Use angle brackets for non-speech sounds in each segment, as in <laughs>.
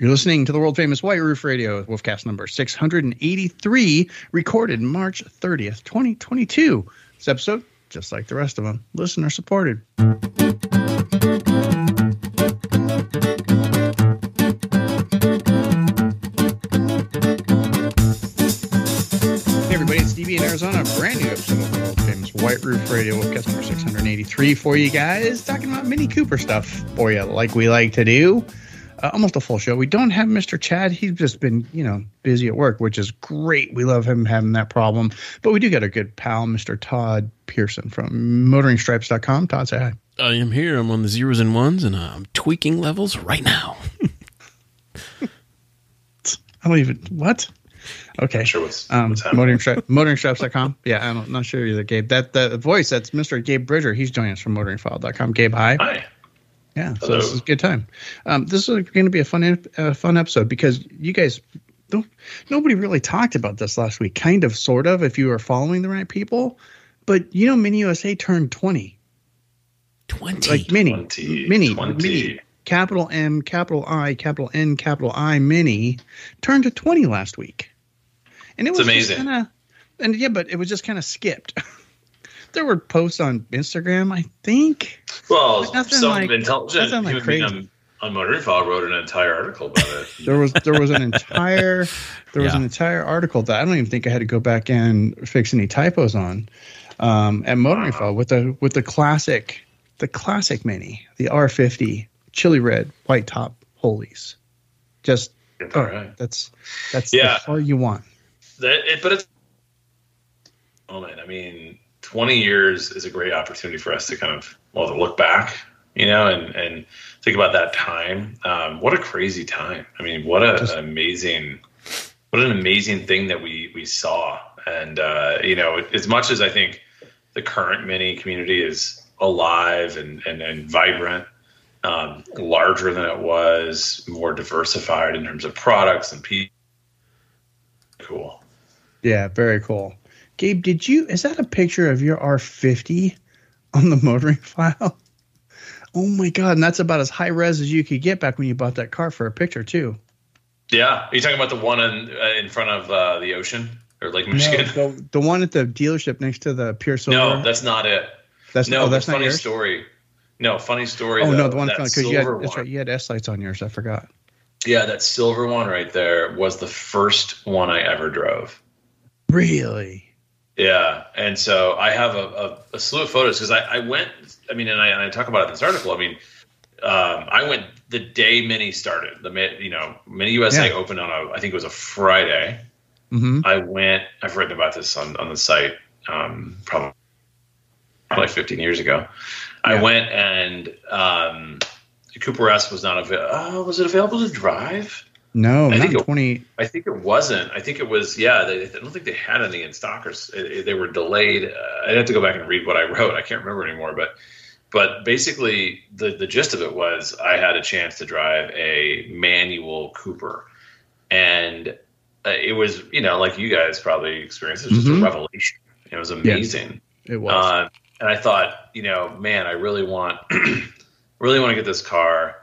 You're listening to the world famous White Roof Radio, Wolfcast number 683, recorded March 30th, 2022. This episode, just like the rest of them, listener supported. Hey everybody, it's DB in Arizona, brand new episode of the world famous White Roof Radio, Wolfcast number 683 for you guys, talking about Mini Cooper stuff for you, like we like to do uh, almost a full show. We don't have Mr. Chad. He's just been, you know, busy at work, which is great. We love him having that problem. But we do got a good pal, Mr. Todd Pearson from motoringstripes.com. Todd, say hi. I am here. I'm on the zeros and ones, and I'm tweaking levels right now. <laughs> I don't even what. Okay. Sure. What's, um, what's motoring stri- motoringstripes.com. <laughs> Yeah, I'm not sure either, Gabe. That the voice, that's Mr. Gabe Bridger. He's joining us from motoringfile.com. Gabe, hi. Hi. Yeah, so this is a good time. Um, this is going to be a fun, uh, fun episode because you guys don't. Nobody really talked about this last week. Kind of, sort of, if you were following the right people. But you know, Mini USA turned twenty. Twenty, like Mini, 20, Mini, 20. Mini, capital M, capital I, capital N, capital I, Mini, turned to twenty last week, and it was It's amazing. Kinda, and yeah, but it was just kind of skipped. <laughs> there were posts on Instagram, I think. Well, Nothing some like- intelligent nothing like human being crazy. on, on Motoring File wrote an entire article about it. <laughs> there was there was an entire there was Yeah. an entire article that I don't even think I had to go back and fix any typos on um, at Motoring File with the with the classic the classic Mini the R50 chili red white top holies just It's oh, all right. that's that's Yeah. the car you want That, it, but it's moment. I mean, 20 years is a great opportunity for us to kind of well to look back, you know, and and think about that time. Um, what a crazy time! I mean, what a, Just- an amazing, what an amazing thing that we we saw. And uh, you know, as much as I think the current mini community is alive and and, and vibrant. Um, larger than it was, more diversified in terms of products and people. Cool. yeah very cool Gabe did you is that a picture of your R50 on the Motoring <laughs> File oh my god and that's about as high res as you could get back when you bought that car for a picture too Yeah, are you talking about the one in uh, in front of uh, the ocean or Lake Michigan? No, the, the one at the dealership next to the Pure Silver. No, that's not it. that's No, oh, that's funny yours. story. No, funny story. Oh though, no, the one because you had silver that's right. You had S lights on yours. I forgot. Yeah, that silver one right there was the first one I ever drove. Really? Yeah, and so I have a, a, a slew of photos because I, I went. I mean, and I, and I talk about it in this article. I mean, um, I went the day Mini started. The you know Mini USA Yeah. opened on a I think it was a Friday. Mm-hmm. I went. I've written about this on, on the site, um, probably probably 15 years ago. Yeah. I went and um, Cooper S was not available. Uh, was it available to drive? No, I not think it- twenty. I think it wasn't. I think it was. Yeah, they, I don't think they had any in stock, or s- it- it- they were delayed. Uh, I'd have to go back and read what I wrote. I can't remember anymore, but. But basically, the, the gist of it was I had a chance to drive a manual Cooper, and uh, it was you know like you guys probably experienced it was just Mhm. a revelation. It was amazing. It was. Uh, and I thought, you know, man, I really want, <clears throat> really want to get this car.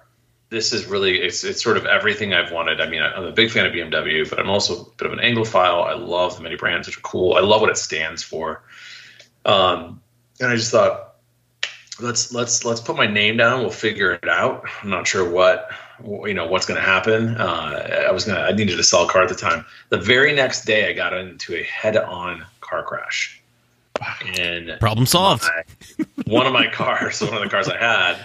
This is really, it's it's sort of everything I've wanted. I mean, I'm a big fan of BMW, but I'm also a bit of an Anglophile. I love the many brands, which are cool. I love what it stands for. Um, and I just thought, let's let's let's put my name down. We'll figure it out. I'm not sure what you know what's going to happen. Uh, I was gonna, I needed to sell a car at the time. The very next day, I got into a head-on car crash, and Problem solved. my- one of my <laughs> cars, one of the cars I had,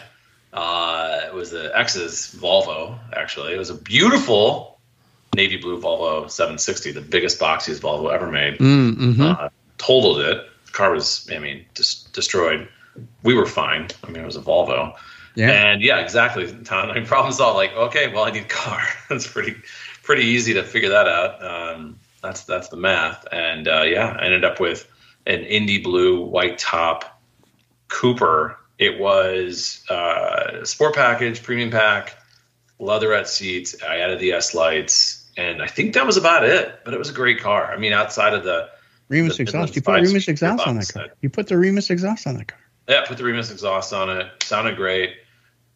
uh, it was the X's Volvo. Actually, it was a beautiful navy blue Volvo 760, the biggest boxiest Volvo ever made. Mm, mhm. Uh, totaled it. The car was, I mean, just destroyed. We were fine. I mean, it was a Volvo. yeah. And yeah, exactly. Tom, I <laughs> mean, problem solved. Like, okay, well, I need a car. <laughs> that's pretty, pretty easy to figure that out. Um, that's that's the math. And uh, yeah, I ended up with an Indi Blue white top Cooper. It was uh, sport package, premium pack, leatherette seats. I added the S lights, and I think that was about it. But it was a great car. I mean, outside of the Remus the exhaust. You put Remus exhaust on that car. set. You put the Remus exhaust on that car. Yeah, put the Remus exhaust on it. Sounded great.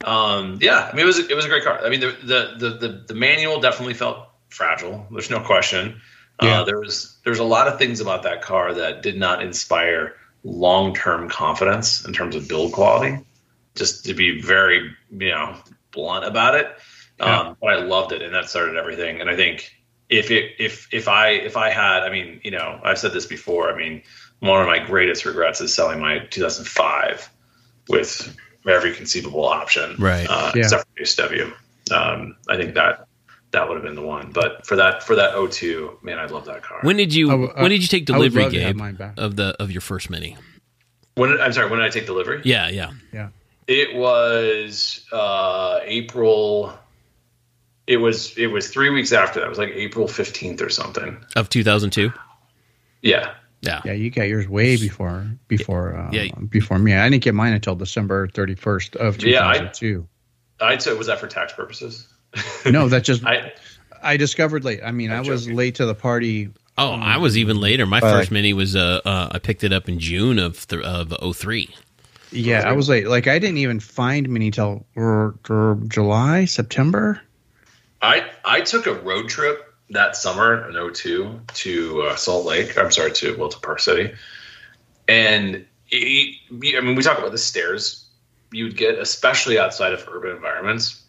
Um, yeah, I mean, it was it was a great car. I mean, the the the the, the manual definitely felt fragile. There's no question. Yeah. Uh, there was there's a lot of things about that car that did not inspire long term confidence in terms of build quality. Just to be very you know blunt about it, Yeah. um, but I loved it, and that started everything. And I think if it if if I if I had, I mean, you know, I've said this before. I mean, one of my greatest regrets is selling my 2005 with every conceivable option, Right. Uh, Yeah. Except for SW. Um, I think that that would have been the one. But for that for that O2, man, I love that car. When did you I w- when did you take delivery, love to have Gabe, of the of your first mini? When did, I'm sorry, when did I take delivery? Yeah, yeah. Yeah. It was uh, April. It was it was three weeks after that. It was like April 15th or something. Of 2002. Yeah. Yeah. Yeah, you got yours way before before uh, Yeah. before me. I didn't get mine until December thirty first of two Yeah, I- thousand two. I took was that for tax purposes? No, <laughs> that just I, I discovered late. I mean, I I'm was joking. late to the party. Oh, I was even later. My But- first mini was uh, uh I picked it up in June of th- of 03. Yeah, I was late. Like I didn't even find mini till er, er, July, September. I I took a road trip that summer in 02 to uh, Salt Lake. I'm sorry to well to Park City, and it, I mean we talk about the stairs you'd get, especially outside of urban environments.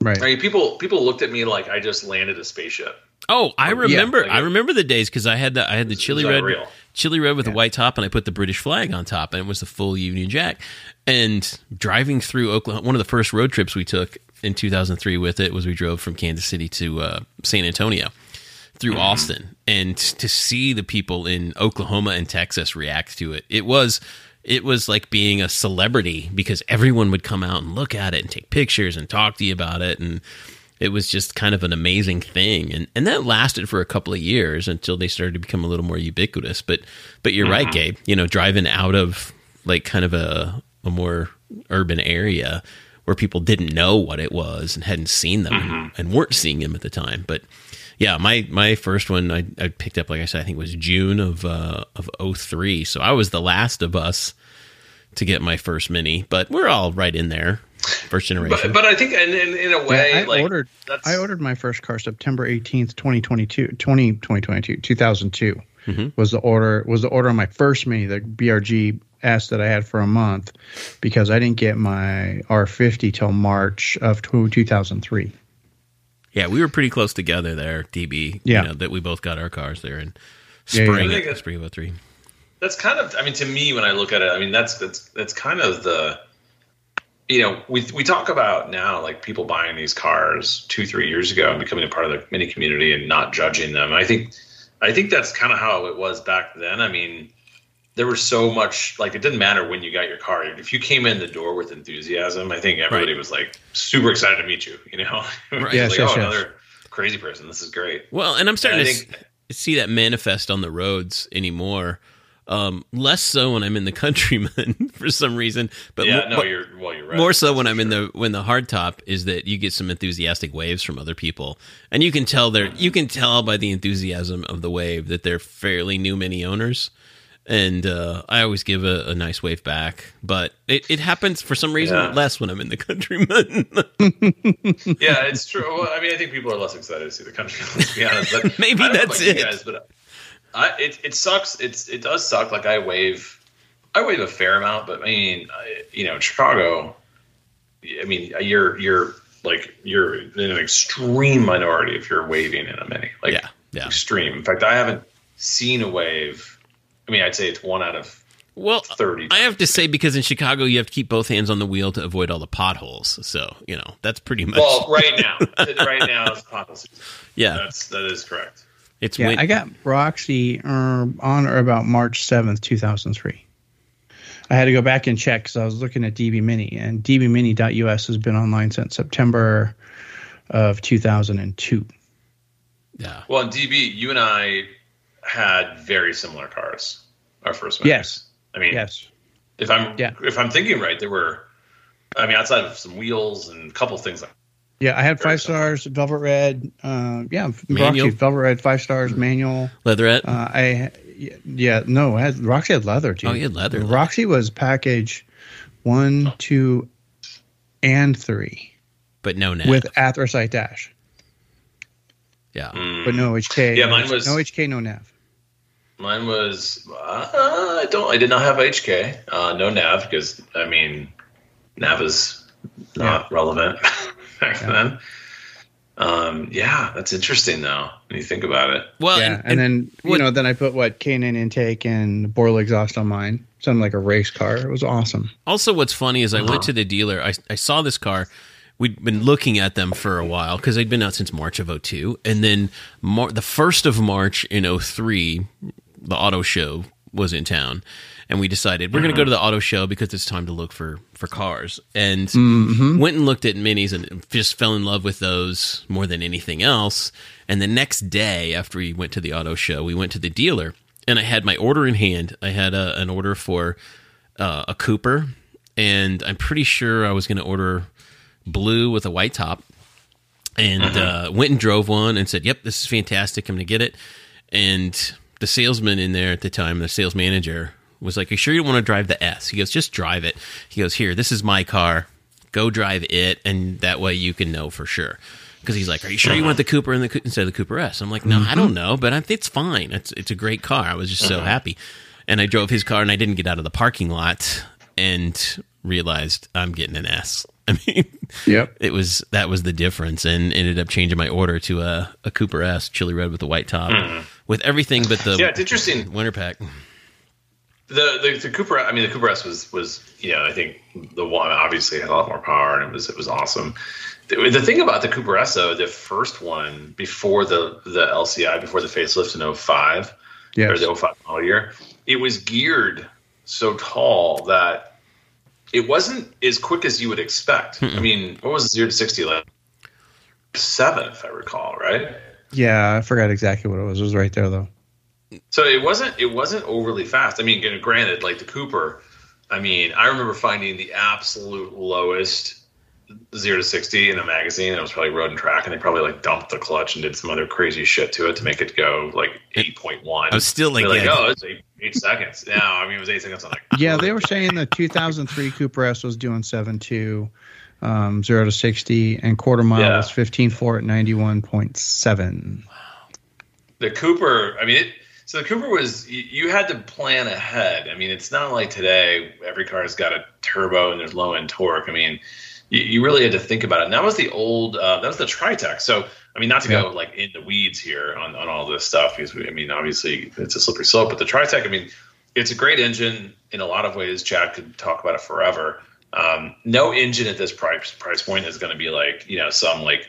Right. I mean, people people looked at me like I just landed a spaceship. Oh, I remember. like I remember the days because I had the I had the It chili red, unreal. chili red with Yeah. the white top, and I put the British flag on top, and it was the full Union Jack. And driving through Oklahoma, one of the first road trips we took in 2003 with it was we drove from Kansas City to uh, San Antonio through Mm-hmm. Austin, and to see the people in Oklahoma and Texas react to it, it was. It was like being a celebrity because everyone would come out and look at it and take pictures and talk to you about it. And it was just kind of an amazing thing. And and that lasted for a couple of years until they started to become a little more ubiquitous. But but you're right mm-hmm. gabe. You know driving out of like kind of a, a more urban area where people didn't know what it was and hadn't seen them and, mm-hmm. and weren't seeing them at the time. But yeah my my first one I, I picked up like i said i think it was june of uh of 03 so i was the last of us to get my first mini but we're all right in there first generation But, but I think in, in, in a way, Yeah, I like ordered that's, I ordered my first car September 18th, 2022, 20, 2022, 2002 Mhm. was the order was the order on my first mini, the BRG S that I had for a month because I didn't get my R50 till March of tw- 2003. Yeah, we were pretty close together there, DB. Yeah. You know, that we both got our cars there in Yeah, yeah. spring I think at it- spring of 03. that's kind of i mean to me when i look at it i mean that's that's that's kind of the you know we we talk about now like people buying these cars two three years ago and becoming a part of the mini community and not judging them i think i think that's kind of how it was back then i mean there was so much like it didn't matter when you got your car if you came in the door with enthusiasm i think everybody Right. was like super excited to meet you you know It <laughs> Right. Yes, like, yes, oh yes. another crazy person this is great Well, and I'm starting And to think- see that manifest on the roads anymore. Um, less so when I'm in the countryman <laughs> for some reason, but yeah mo- no you're well you're right more so when I'm for in the when the hard top is that you get some enthusiastic waves from other people, and you can tell they're you can tell by the enthusiasm of the wave that they're fairly new mini owners. And uh, I always give a, a nice wave back, but it, it happens for some reason Yeah. less when I'm in the countryman. <laughs> <laughs> yeah, it's true. Well, I mean, I think people are less excited to see the country. <laughs> Let's be honest. But Maybe I don't know that's it. Guys, but I, it it sucks. It's it does suck. Like I wave, I wave a fair amount, but I mean, I, you know, Chicago. I mean, you're you're like you're in an extreme minority if you're waving in a mini. Like yeah, yeah. extreme. In fact, I haven't seen a wave. I mean, I'd say it's one out of Well, thirty. I have to say because in Chicago you have to keep both hands on the wheel to avoid all the potholes. So you know that's pretty much well, right now, <laughs> right now it's policy. yeah. That's that is correct. It's Yeah, win- I got Roxy uh, on or about March 7th, 2003. I had to go back and check because I was looking at DB Mini, and dbmini.us has been online since September of 2002. yeah. Well, DB, you and I had very similar cars. Our first. Macs. Yes. I mean, Yes. if I'm Yeah. if I'm thinking right, there were. I mean, outside of some wheels and a couple things like Yeah, I had five stars, Velvet Red. Uh, yeah, Manual? Roxy, Velvet Red, five stars, manual. Leatherette. Uh, I yeah, no, I had, Roxy had leather, dude. Oh, you had leather. Roxy was package one, two, and three but no nav. with anthracite dash, yeah. Mm. but no HK. Yeah, mine was- no HK, no nav. Mine was uh, I don't I did not have HK, uh, no nav because I mean nav is not relevant <laughs> back Yeah. then. Um, yeah, that's interesting though when you think about it. Well, yeah, and, then you what- know, then I put what K&N intake and Borla exhaust on mine. Sounded like a race car. It was awesome. Also, what's funny is I Uh-huh. went to the dealer. I, I saw this car. We'd been looking at them for a while because they'd been out since March of 02. And then Mar- the 1st of March in 03, the auto show was in town. And we decided we're going to go to the auto show because it's time to look for, for cars. And went and looked at minis and just fell in love with those more than anything else. And the next day after we went to the auto show, we went to the dealer and I had my order in hand. I had a, an order for uh, a Cooper, and I'm pretty sure I was going to order blue with a white top. And mm-hmm. uh, went and drove one and said, "Yep, this is fantastic. I'm going to get it." And the salesman in there at the time, the sales manager, was like, "Are you sure you don't want to drive the S?" He goes, "Just drive it." He goes, "Here, this is my car. Go drive it, and that way you can know for sure." Because he's like, "Are you sure you want the Cooper in the, instead of the Cooper S?" I'm like, "No, I don't mm-hmm. know, but I, it's fine. It's it's a great car. I was just so uh-huh. happy." And I drove his car, and I didn't get out of the parking lot and realized I'm getting an S. <laughs> I mean, Yep. it was that was the difference, and ended up changing my order to a, a Cooper S, chili red with a white top, hmm. with everything but the Yeah, it's interesting. winter pack. The, the the Cooper, I mean, the Cooper S was was you know I think the one obviously had a lot more power and it was it was awesome. The, the thing about the Cooper S though, the first one before the the LCI before the facelift in 05 Yes. or the 05 model year, it was geared so tall that it wasn't as quick as you would expect. Hmm. I mean, what was zero to sixty like seven, if I recall, right? Yeah, I forgot exactly what it was. It was right there though. So it wasn't it wasn't overly fast. I mean, granted, like the Cooper, I mean, I remember finding the absolute lowest zero to sixty in a magazine. It was probably Road and Track, and they probably like dumped the clutch and did some other crazy shit to it to make it go like eight point one. I was still like, like, yeah, oh, it's eight, eight seconds. No, I mean it was eight seconds on like <laughs> Yeah, they were saying the 2003 Cooper S was doing 7.2, um, 0 to 60, and quarter mile Yeah. was 15.4 at 91.7. the Cooper, I mean, it, so the Cooper was you, you had to plan ahead. I mean, it's not like today every car's got a turbo and there's low end torque. I mean, you, you really had to think about it. And that was the old, uh, that was the Tritec. So, I mean, not to go like in the weeds here on, on all this stuff because we, I mean, obviously it's a slippery slope. But the Tritec, I mean, it's a great engine in a lot of ways. Chad could talk about it forever. Um, no engine at this price price point is going to be like you know some like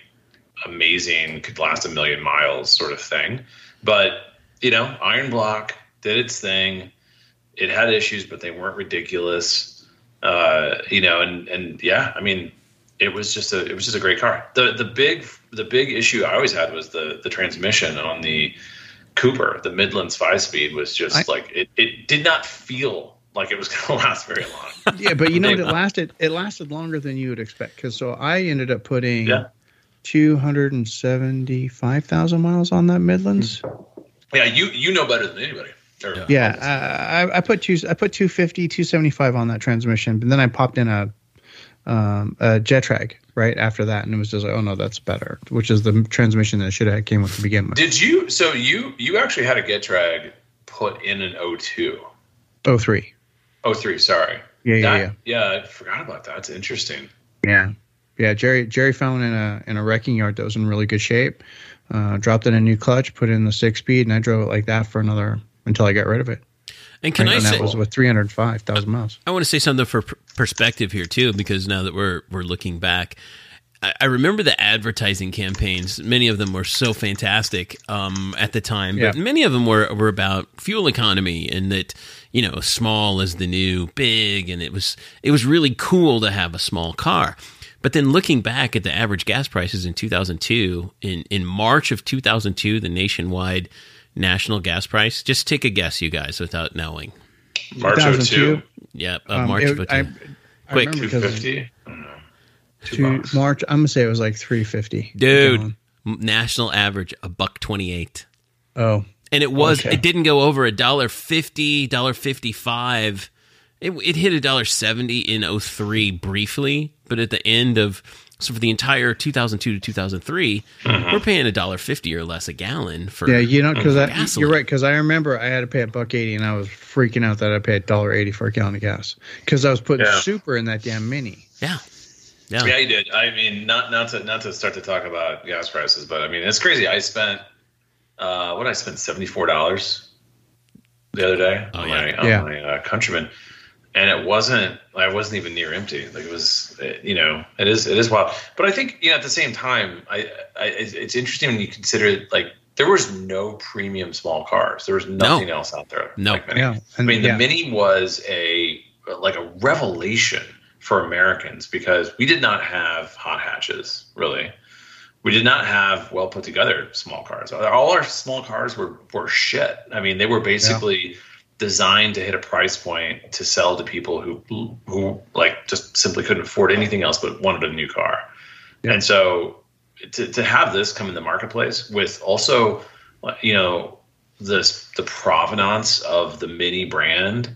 amazing, could last a million miles sort of thing. But, you know, Iron Block did its thing. It had issues, but they weren't ridiculous. Uh, you know, and and yeah, I mean, it was just a it was just a great car. The the big the big issue I always had was the the transmission on the Cooper. The Midlands five speed was just I- like it, it did not feel like it was <laughs> going to last very long. Yeah, but you know <laughs> what? It lasted. It lasted longer than you would expect. Because so I ended up putting Yeah. 275,000 miles on that Midlands. yeah, you you know better than anybody. Or- Yeah. Yeah, uh, I, I put two. I put 250, 275 on that transmission, but then I popped in a um, a Getrag right after that, and it was just like, oh no, that's better. Which is the transmission that should have came with to begin with. Did you? So you you actually had a Getrag put in an 02. Oh three. 03, sorry. Yeah, yeah, That- yeah. yeah. I forgot about that. It's interesting. Yeah, yeah. Jerry Jerry found in a in a wrecking yard that was in really good shape. Uh, dropped in a new clutch, put in the six speed, and I drove it like that for another until I got rid of it. And can I and say, that was with three hundred five thousand miles. I want to say something for perspective here too, because now that we're we're looking back, I, I remember the advertising campaigns. Many of them were so fantastic um, at the time, but Yeah. many of them were were about fuel economy and that you know small is the new big, and it was it was really cool to have a small car. But then looking back at the average gas prices in 2002, in in March of 2002, the nationwide national gas price. Just take a guess, you guys, without knowing. March 2002? 02. Yep, of Um, March it- of 02. I, I Quick. because 250. I. Two two. March. I'm gonna say it was like three fifty. dude national average a buck 28 Oh, and it was Okay. it didn't go over a dollar 50 dollar 55 it, it hit a dollar 70 in 03 briefly but at the end of so for the entire 2002 to 2003, we're paying a dollar fifty or less a gallon for Yeah, you know, because Gasoline. you're right. Because I remember I had to pay a buck eighty, and I was freaking out that I paid dollar eighty for a gallon of gas because I was putting Yeah. super in that damn mini. yeah, yeah, Yeah, you did. I mean, not not to not to start to talk about gas prices, but I mean, it's crazy. I spent uh, what I spent seventy four dollars the other day Oh, on yeah. my on Yeah. my uh, Countryman, and it wasn't. I wasn't even near empty. Like it was, it, you know, it is it is wild. But I think you know at the same time, I, I it's it's interesting when you consider like there was no premium small cars. There was nothing else out there. No. like Mini. Yeah, I and mean, yeah. the Mini was a like a revelation for Americans because we did not have hot hatches really. We did not have well put together small cars. All our small cars were were shit. I mean, they were basically designed to hit a price point to sell to people who who like just simply couldn't afford anything else but wanted a new car. Yeah. And so to, to have this come in the marketplace with also you know this the provenance of the mini brand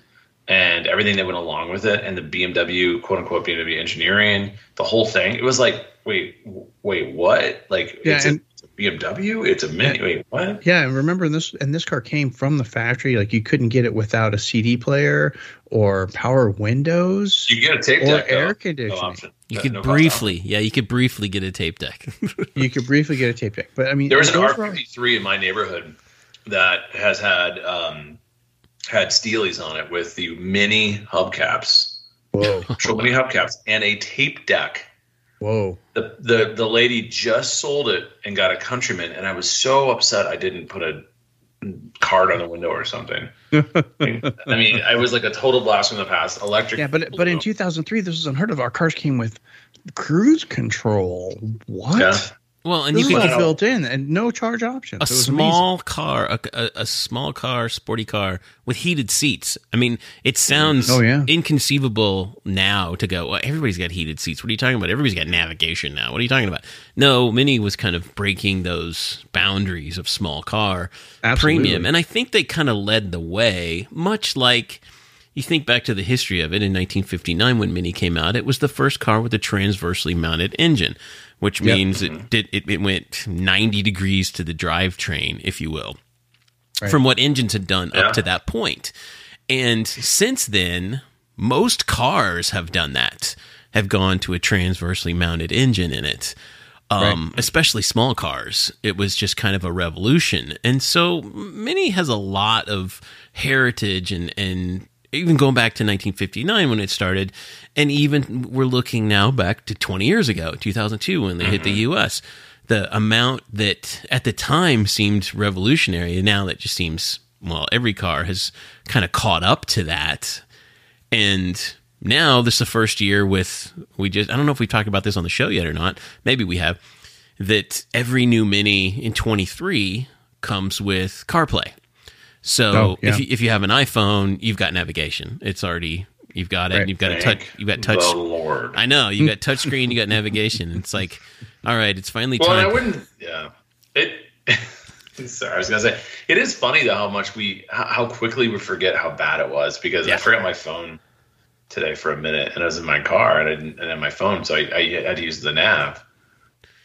and everything that went along with it and the BMW quote unquote BMW engineering the whole thing it was like wait wait what like Yeah, it's, and- a, it's a BMW it's a mini wait what Yeah, and remember this and this car came from the factory. Like you couldn't get it without a CD player or power windows you get a tape or deck though. air No conditioning. option. You could no cost briefly, yeah, you could briefly get a tape deck. <laughs> you could briefly get a tape deck, but I mean, There was an those were- R53 in my neighborhood that has had um, had Steelies on it with the mini hubcaps, Whoa, actual mini hubcaps, and a tape deck. Whoa! The, the the lady just sold it and got a Countryman, and I was so upset I didn't put a card on the window or something. <laughs> I mean, I was like a total blast from the past. Electric. Yeah, but but in 2003, this was unheard of. Our cars came with cruise control. What? Yeah. Well, and This you could Wow. built in and no charge options. a small car, a, a, a small car, sporty car with heated seats. I mean, it sounds Oh, yeah. inconceivable now to go. Well, everybody's got heated seats. What are you talking about? Everybody's got navigation now. What are you talking about? No, Mini was kind of breaking those boundaries of small car Absolutely. premium, and I think they kind of led the way, much like. You think back to the history of it in 1959 when Mini came out, it was the first car with a transversely mounted engine, which Yep. means it did it, it went 90 degrees to the drivetrain, if you will, Right. from what engines had done Yeah. up to that point. And since then, most cars have done that, have gone to a transversely mounted engine in it. Um, especially small cars. It was just kind of a revolution. And so Mini has a lot of heritage and, and even going back to 1959 when it started, and even we're looking now back to 20 years ago, 2002, when they hit the mm-hmm. US. The amount that at the time seemed revolutionary, and now that just seems, well, every car has kind of caught up to that. And now this is the first year with, we just, I don't know if we've talked about this on the show yet or not. Maybe we have, that every new Mini in 23 comes with CarPlay. So Oh, yeah. if you, if you have an iPhone, you've got navigation. It's already you've got it. Right. You've got a touch. You've got touch. The Lord. I know you got touch screen. You got navigation. It's like, all right, it's finally Well, and I wouldn't. Yeah. It. <laughs> sorry, I was gonna say it is funny though how much we how, how quickly we forget how bad it was because Yeah. I forgot my phone today for a minute and I was in my car and I didn't and then my phone so I, I had to use the nav.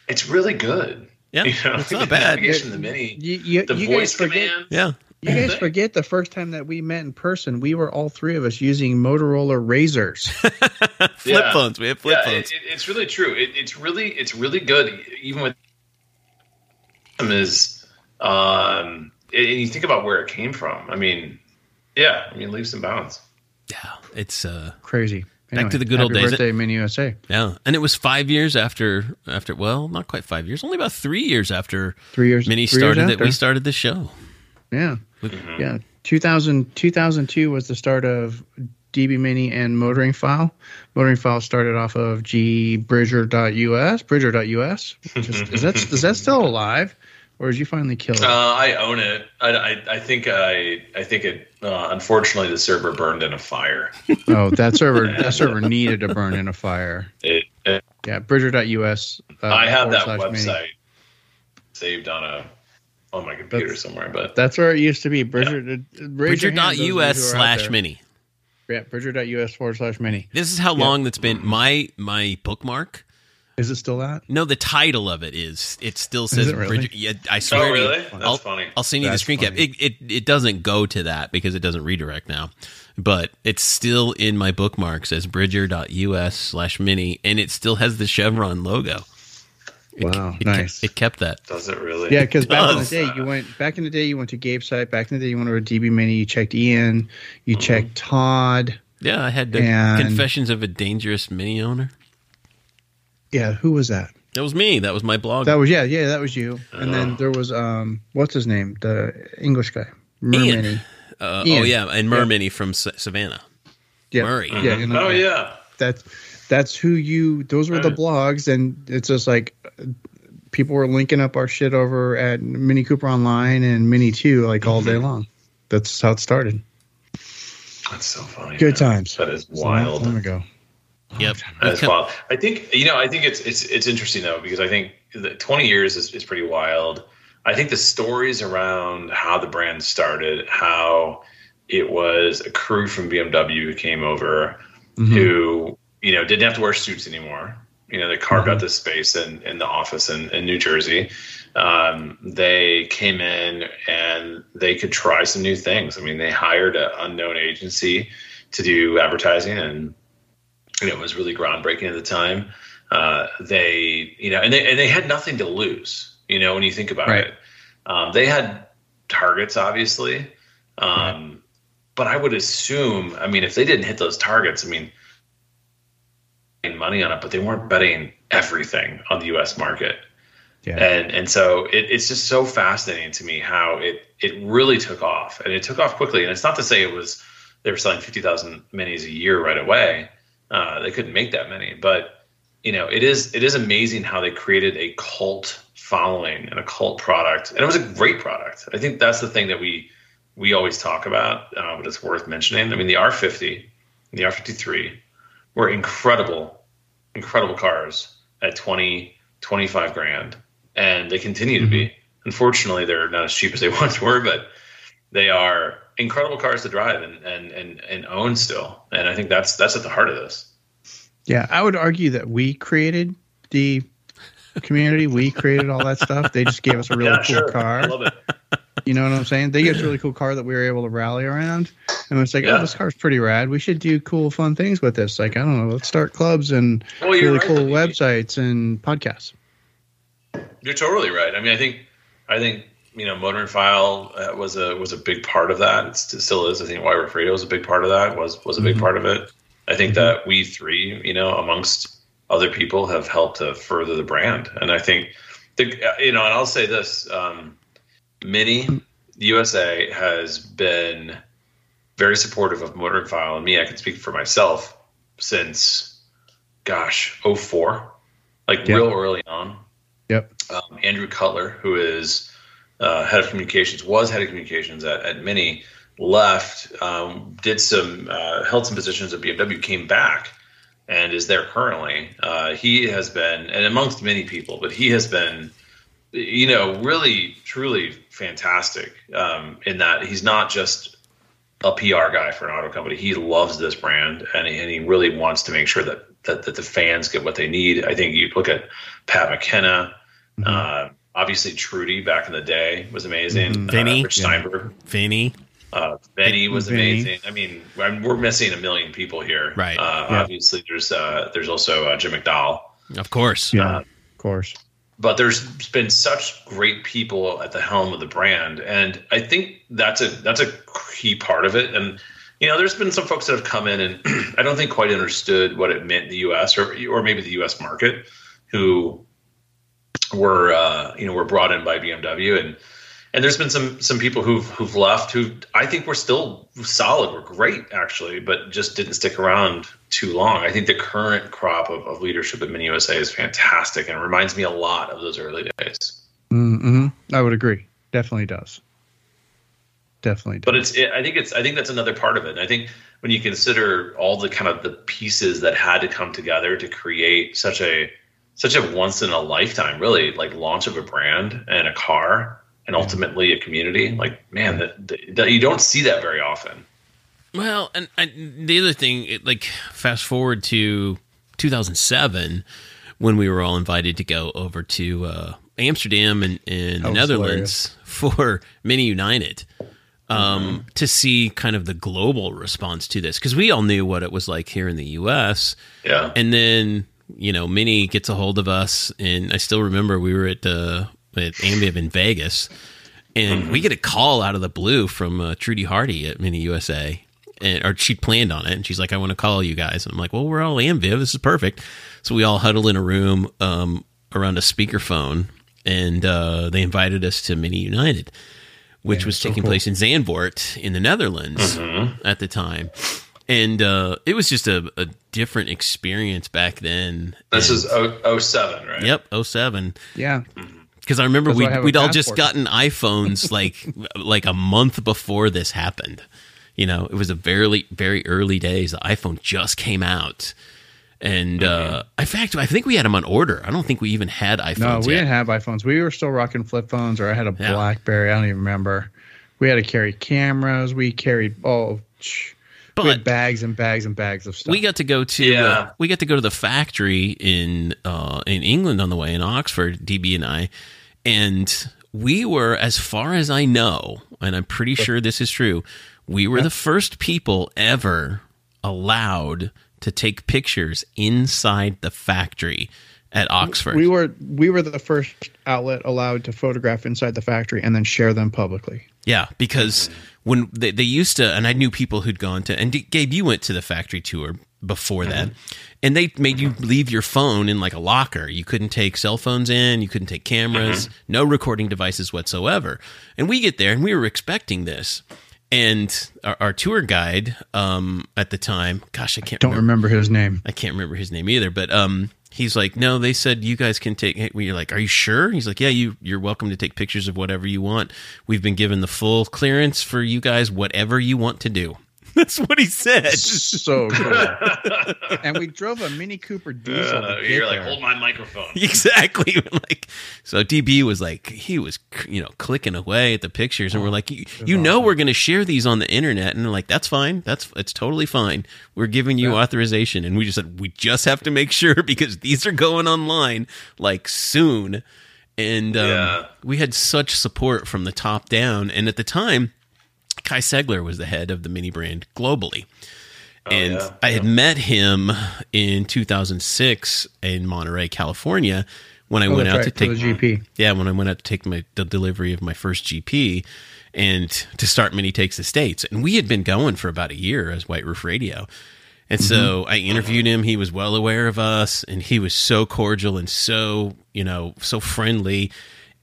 It's really good. Yeah, <laughs> You know, it's the not bad. Navigation, the mini, You, you, the you voice command. Yeah, You guys forget the first time that we met in person. We were all three of us using Motorola Razors. <laughs> flip Yeah. phones. We have flip yeah, phones. it, it- it's really true. It, it's really it's really good. Even with them is um, and you think about where it came from. I mean, yeah, I mean leaps and bounds. yeah, it's uh, Crazy. Back to the good old days. Birthday, Mini USA. yeah, and it was five years after after. Well, not quite five years. Only about three years after Three years. Mini three years started that we started the show. Yeah. Mhm. Yeah. 2000, 2002 was the start of DB Mini and Motoring File. Motoring File started off of gbridger.us, bridger.us. Is, is that is that still alive, or did you finally kill it? Uh, I own it. I, I, I think I I think it. Uh, unfortunately, the server burned in a fire. <laughs> oh, that server <laughs> that server needed to burn in a fire. It, it- Yeah, bridger.us. Uh, I have that website Mini. saved on a on my computer That's- somewhere, but That's where it used to be. Bridger. raise your hand, those of you who Bridger.us slash mini. Yeah, bridger.us forward slash mini. This is how Yeah. long that's been mm-hmm. my my bookmark. Is it still that? No, the title of it is. It still says it really? Bridger. Yeah, I swear. Oh, to you, really? That's I'll, funny. I'll send you That's the screen cap. It, it it doesn't go to that because it doesn't redirect now, but it's still in my bookmarks as bridger.us slash mini, and it still has the Chevron logo. It, Wow, it, nice. It kept that. Does it really? Yeah, because back in the day, you went back in the day, you went to Gabe's site. Back in the day, you went over to DB Mini. You checked Ian. You Mm-hmm. checked Todd. Yeah, I had the And- Confessions of a Dangerous Mini Owner. Yeah, who was that? That was me. That was my blog. That was yeah, yeah, that was you. And Oh. then there was um, what's his name? The English guy, Ian. Mermini. uh, oh yeah, and Mermini from Sa- Savannah. Yeah, Murray. Yeah, you know, Oh yeah. that's that's who you. Those were the blogs, and it's just like uh, people were linking up our shit over at Mini Cooper Online and Mini Two like all Mm-hmm. day long. That's how it started. That's so funny. Good man. times. That is It's a long wild. time ago. Yep. That's wild. I think you know. I think it's it's it's interesting though because I think the twenty years is, is pretty wild. I think the stories around how the brand started, how it was a crew from BMW who came over, Mhm. who you know didn't have to wear suits anymore. You know, they carved out this space in, in the office in, in New Jersey. Um, they came in and they could try some new things. I mean, they hired an unknown agency to do advertising, and you know, it was really groundbreaking at the time. Uh, they, you know, and they and they had nothing to lose. You know, when you think about Right. it, um, they had targets, obviously. Um, But I would assume, I mean, if they didn't hit those targets, I mean, money on it, but they weren't betting everything on the U.S. market. Yeah. And and so it, it's just so fascinating to me how it it really took off, and it took off quickly. And it's not to say it was they were selling fifty thousand minis a year right away. Uh, they couldn't make that many, but you know, it is it is amazing how they created a cult following and a cult product, and it was a great product. I think that's the thing that we we always talk about, uh, but it's worth mentioning. I mean, the R50, the R53 were incredible, incredible cars at 20, 25 grand, and they continue to be. Mm-hmm. Unfortunately, they're not as cheap as they <laughs> once were, but they are incredible cars to drive and and and, and own still. And I think that's that's at the heart of this. Yeah, I would argue that we created the community. We created all that stuff. They just gave us a really yeah, cool sure. I car. love it. You know what I'm saying? They get a <clears throat> really cool car that we were able to rally around. And it's like, Yeah. oh, this car's pretty rad. We should do cool, fun things with this. Like, I don't know, let's start clubs and Well, really right, cool websites and podcasts. You're totally right. I mean, I think, I think you know, Motoring File uh, was a was a big part of that. It still is. I think White Roof was a big part of that. Was was a big Mhm. part of it. I think that we three, you know, amongst other people, have helped to further the brand. And I think, the you know, and I'll say this: um, Mini USA has been very supportive of Motoring File, and me. I can speak for myself since, gosh, 04, like Yeah. real early on Yep. um, Andrew Cutler, who is uh, head of communications, was head of communications at, at Mini, left, um, did some, uh, held some positions at BMW, came back, and is there currently. Uh, he has been, and amongst many people, but he has been, you know, really, truly fantastic um, in that he's not just a PR guy for an auto company. He loves this brand, and he, and he really wants to make sure that, that that the fans get what they need. I think you look at Pat McKenna. Mhm. Uh, obviously, Trudy back in the day was amazing. Mhm. Uh, Vinny. Rich Yeah. Vinny. uh, Benny was Vinny. amazing. I mean, we're missing a million people here. Right. Uh, Yeah. Obviously, there's uh, there's also uh, Jim McDowell. Of course. Yeah, Uh, of course. But there's been such great people at the helm of the brand, and I think that's a that's a key part of it. And you know, there's been some folks that have come in and <clears throat> I don't think quite understood what it meant in the U.S. or or maybe the U.S. market, who were uh, you know were brought in by BMW and. And there's been some some people who've who've left who I think were still solid, were great actually, but just didn't stick around too long. I think the current crop of, of leadership at Mini USA is fantastic and it reminds me a lot of those early days. Mm-hmm. I would agree. Definitely does. Definitely does. But it's it, I think it's I think that's another part of it. And I think when you consider all the kind of the pieces that had to come together to create such a such a once in a lifetime really like launch of a brand and a car and ultimately a community like man that, that you don't see that very often Well, and, and the other thing, it, like fast forward to 2007, when we were all invited to go over to uh, Amsterdam and in the was Netherlands <laughs> for Mini United um, to see kind of the global response to this because we all knew what it was like here in the U.S. Yeah. And then you know, Mini gets a hold of us, and I still remember we were at uh, at Ambiv in Vegas, and we get a call out of the blue from uh, Trudy Hardy at Mini USA, and or she planned on it, and she's like, "I want to call you guys." And I'm like, "Well, we're all Ambiv. This is perfect." So we all huddle in a room um, around a speakerphone, and uh, they invited us to Mini United, which Yeah, was so taking cool. place in Zandvoort in the Netherlands at the time. And uh, it was just a, a different experience back then. This And- is oh, 07, right? Yep, 07. Yeah. Because I remember we'd, I we'd all just gotten iPhones like <laughs> like a month before this happened. You know, it was a very very early days. The iPhone just came out, and uh, in fact, I think we had them on order. I don't think we even had iPhones. No, we yet. didn't have iPhones. We were still rocking flip phones, or I had a Yeah. BlackBerry. I don't even remember. We had to carry cameras. We carried oh, sh- we But- had bags and bags and bags of stuff. we got to go to Yeah. uh, we got to go to the factory in uh, in England on the way in Oxford, DB and I, and we were, as far as I know, and I'm pretty sure this is true, we were the first people ever allowed to take pictures inside the factory at Oxford. we were we were the first outlet allowed to photograph inside the factory and then share them publicly. Yeah, because when they, they used to, and I knew people who'd gone to, and D- Gabe, you went to the factory tour before mm-hmm. that, and they made you leave your phone in like a locker. You couldn't take cell phones in, you couldn't take cameras, no recording devices whatsoever. And we get there, and we were expecting this. And our, our tour guide um, at the time, gosh, I can't Don't remember his name. I can't remember his name either, but um, he's like, no, they said you guys can take. hey," We're like, are you sure? He's like, yeah, you you're welcome to take pictures of whatever you want. We've been given the full clearance for you guys, whatever you want to do. <laughs> That's what he said. So <laughs> cool. and we drove a Mini Cooper diesel. Uh, to you're like, there. hold my microphone. <laughs> exactly. like, so DB was like, he was, you know, clicking away at the pictures, and we're like, you, you know, we're going to share these on the internet, and like, that's fine, that's it's totally fine. We're giving you authorization, and we just said we just have to make sure because these are going online like soon, and um, Yeah. we had such support from the top down, and at the time. Kay Segler was the head of the mini brand globally. and yeah. I had met him in 2006 in Monterey, California, when I Oh, went out right, to take the GP. Yeah, when I went out to take my the delivery of my first GP and to start Mini Takes the States, and we had been going for about a year as White Roof Radio. And so Mm-hmm. I interviewed him. He was well aware of us, and he was so cordial and so you know so friendly,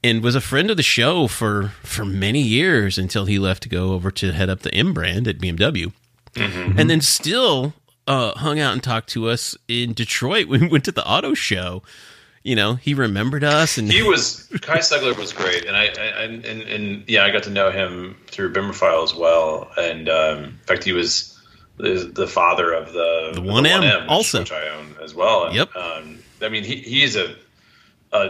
and was a friend of the show for for many years until he left to go over to head up the M brand at BMW, and then still uh, hung out and talked to us in Detroit when we went to the auto show. You know, he remembered us, and He was Kay Segler was great, and I, I and, and and yeah, I got to know him through Bimmerfile as well. And um, in fact, he was the, the father of the The 1M which- also. which I own as well. And, Yep. Um, I mean, he he's a, a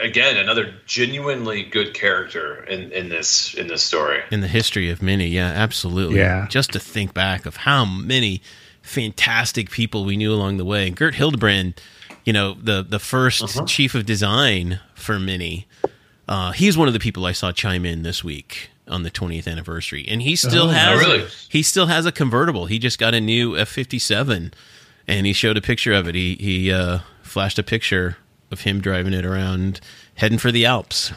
again another genuinely good character in in this in this story. in the history of Mini. Yeah, absolutely. Yeah. Just to think back of how many fantastic people we knew along the way. And Gert Hildebrand, you know, the the 1st chief of design for Mini, uh, he's one of the people I saw chime in this week on the 20th anniversary, and he still Oh, has really? he still has a convertible. He just got a new F fifty seven, and he showed a picture of it. He he uh, flashed a picture of him driving it around, heading for the Alps.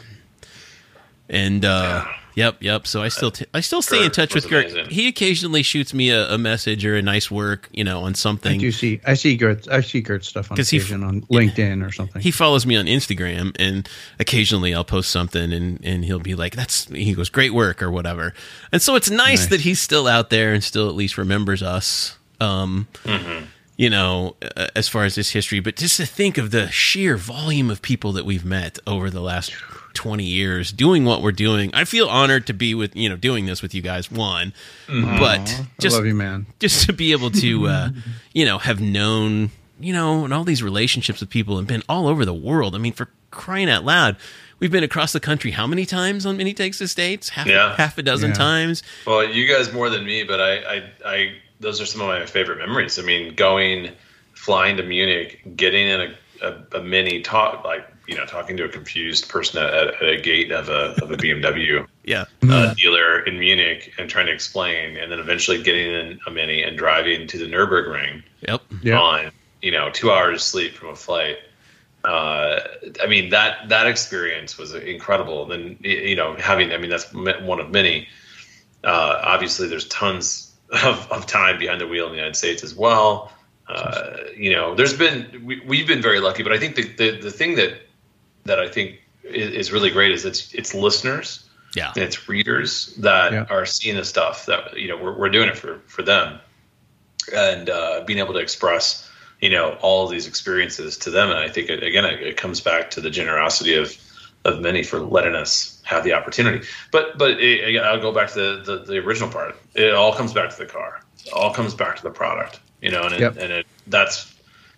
And uh, yep, yep. So I still t- I still stay in touch with Gert. amazing. He occasionally shoots me a, a message or a nice work, you know, on I something. do see. I see Gert. I see Gert stuff on 'Cause he f- on LinkedIn or something. he follows me on Instagram, and occasionally I'll post something, and and he'll be like, "That's," he goes, "Great work" or whatever. And so it's nice, Nice. that he's still out there and still at least remembers us. Um, You know, uh, as far as this history, but just to think of the sheer volume of people that we've met over the last twenty years doing what we're doing, I feel honored to be with you know doing this with you guys. One, but just I love you, man. just to be able to uh, <laughs> you know have known you know and all these relationships with people and been all over the world i mean for crying out loud. We've been across the country how many times on Mini Takes the States? Half, Yeah. half a dozen Yeah. times. Well, you guys more than me, but I, I, I, those are some of my favorite memories. I mean, going, flying to Munich, getting in a, a, a mini talk, like you know, talking to a confused person at, at a gate of a of a BMW Yeah. uh, dealer in Munich and trying to explain, and then eventually getting in a mini and driving to the Nurburgring Yep. Yeah. on you know two hours sleep from a flight. Uh, I mean that that experience was incredible. And Then you know having I mean that's one of many. Uh, obviously, there's tons of, of time behind the wheel in the United States as well. Uh, you know, there's been we, we've been very lucky, but I think the, the, the thing that that I think is, is really great is it's it's listeners Yeah. and it's readers that Yeah. are seeing the stuff that you know we're, we're doing it for for them and uh, being able to express you know all these experiences to them and i think it, again it, it comes back to the generosity of of Mini for letting us have the opportunity but but it, again, i'll go back to the, the the original part it all comes back to the car it all comes back to the product you know and it, Yep. and it that's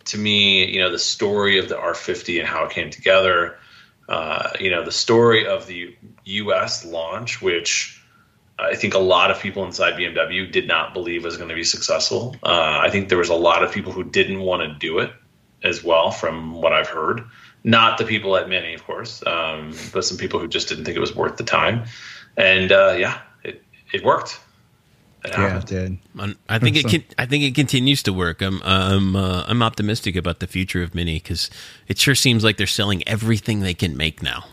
to me you know the story of the r50 and how it came together uh, you know the story of the us launch which I think a lot of people inside BMW did not believe was going to be successful. Uh, I think there was a lot of people who didn't want to do it as well, from what I've heard. Not the people at Mini, of course, um, but some people who just didn't think it was worth the time. And uh, yeah, it it worked. It Yeah, it did. I'm- think it can, I think it continues to work. I'm I'm uh, I'm optimistic about the future of Mini because it sure seems like they're selling everything they can make now.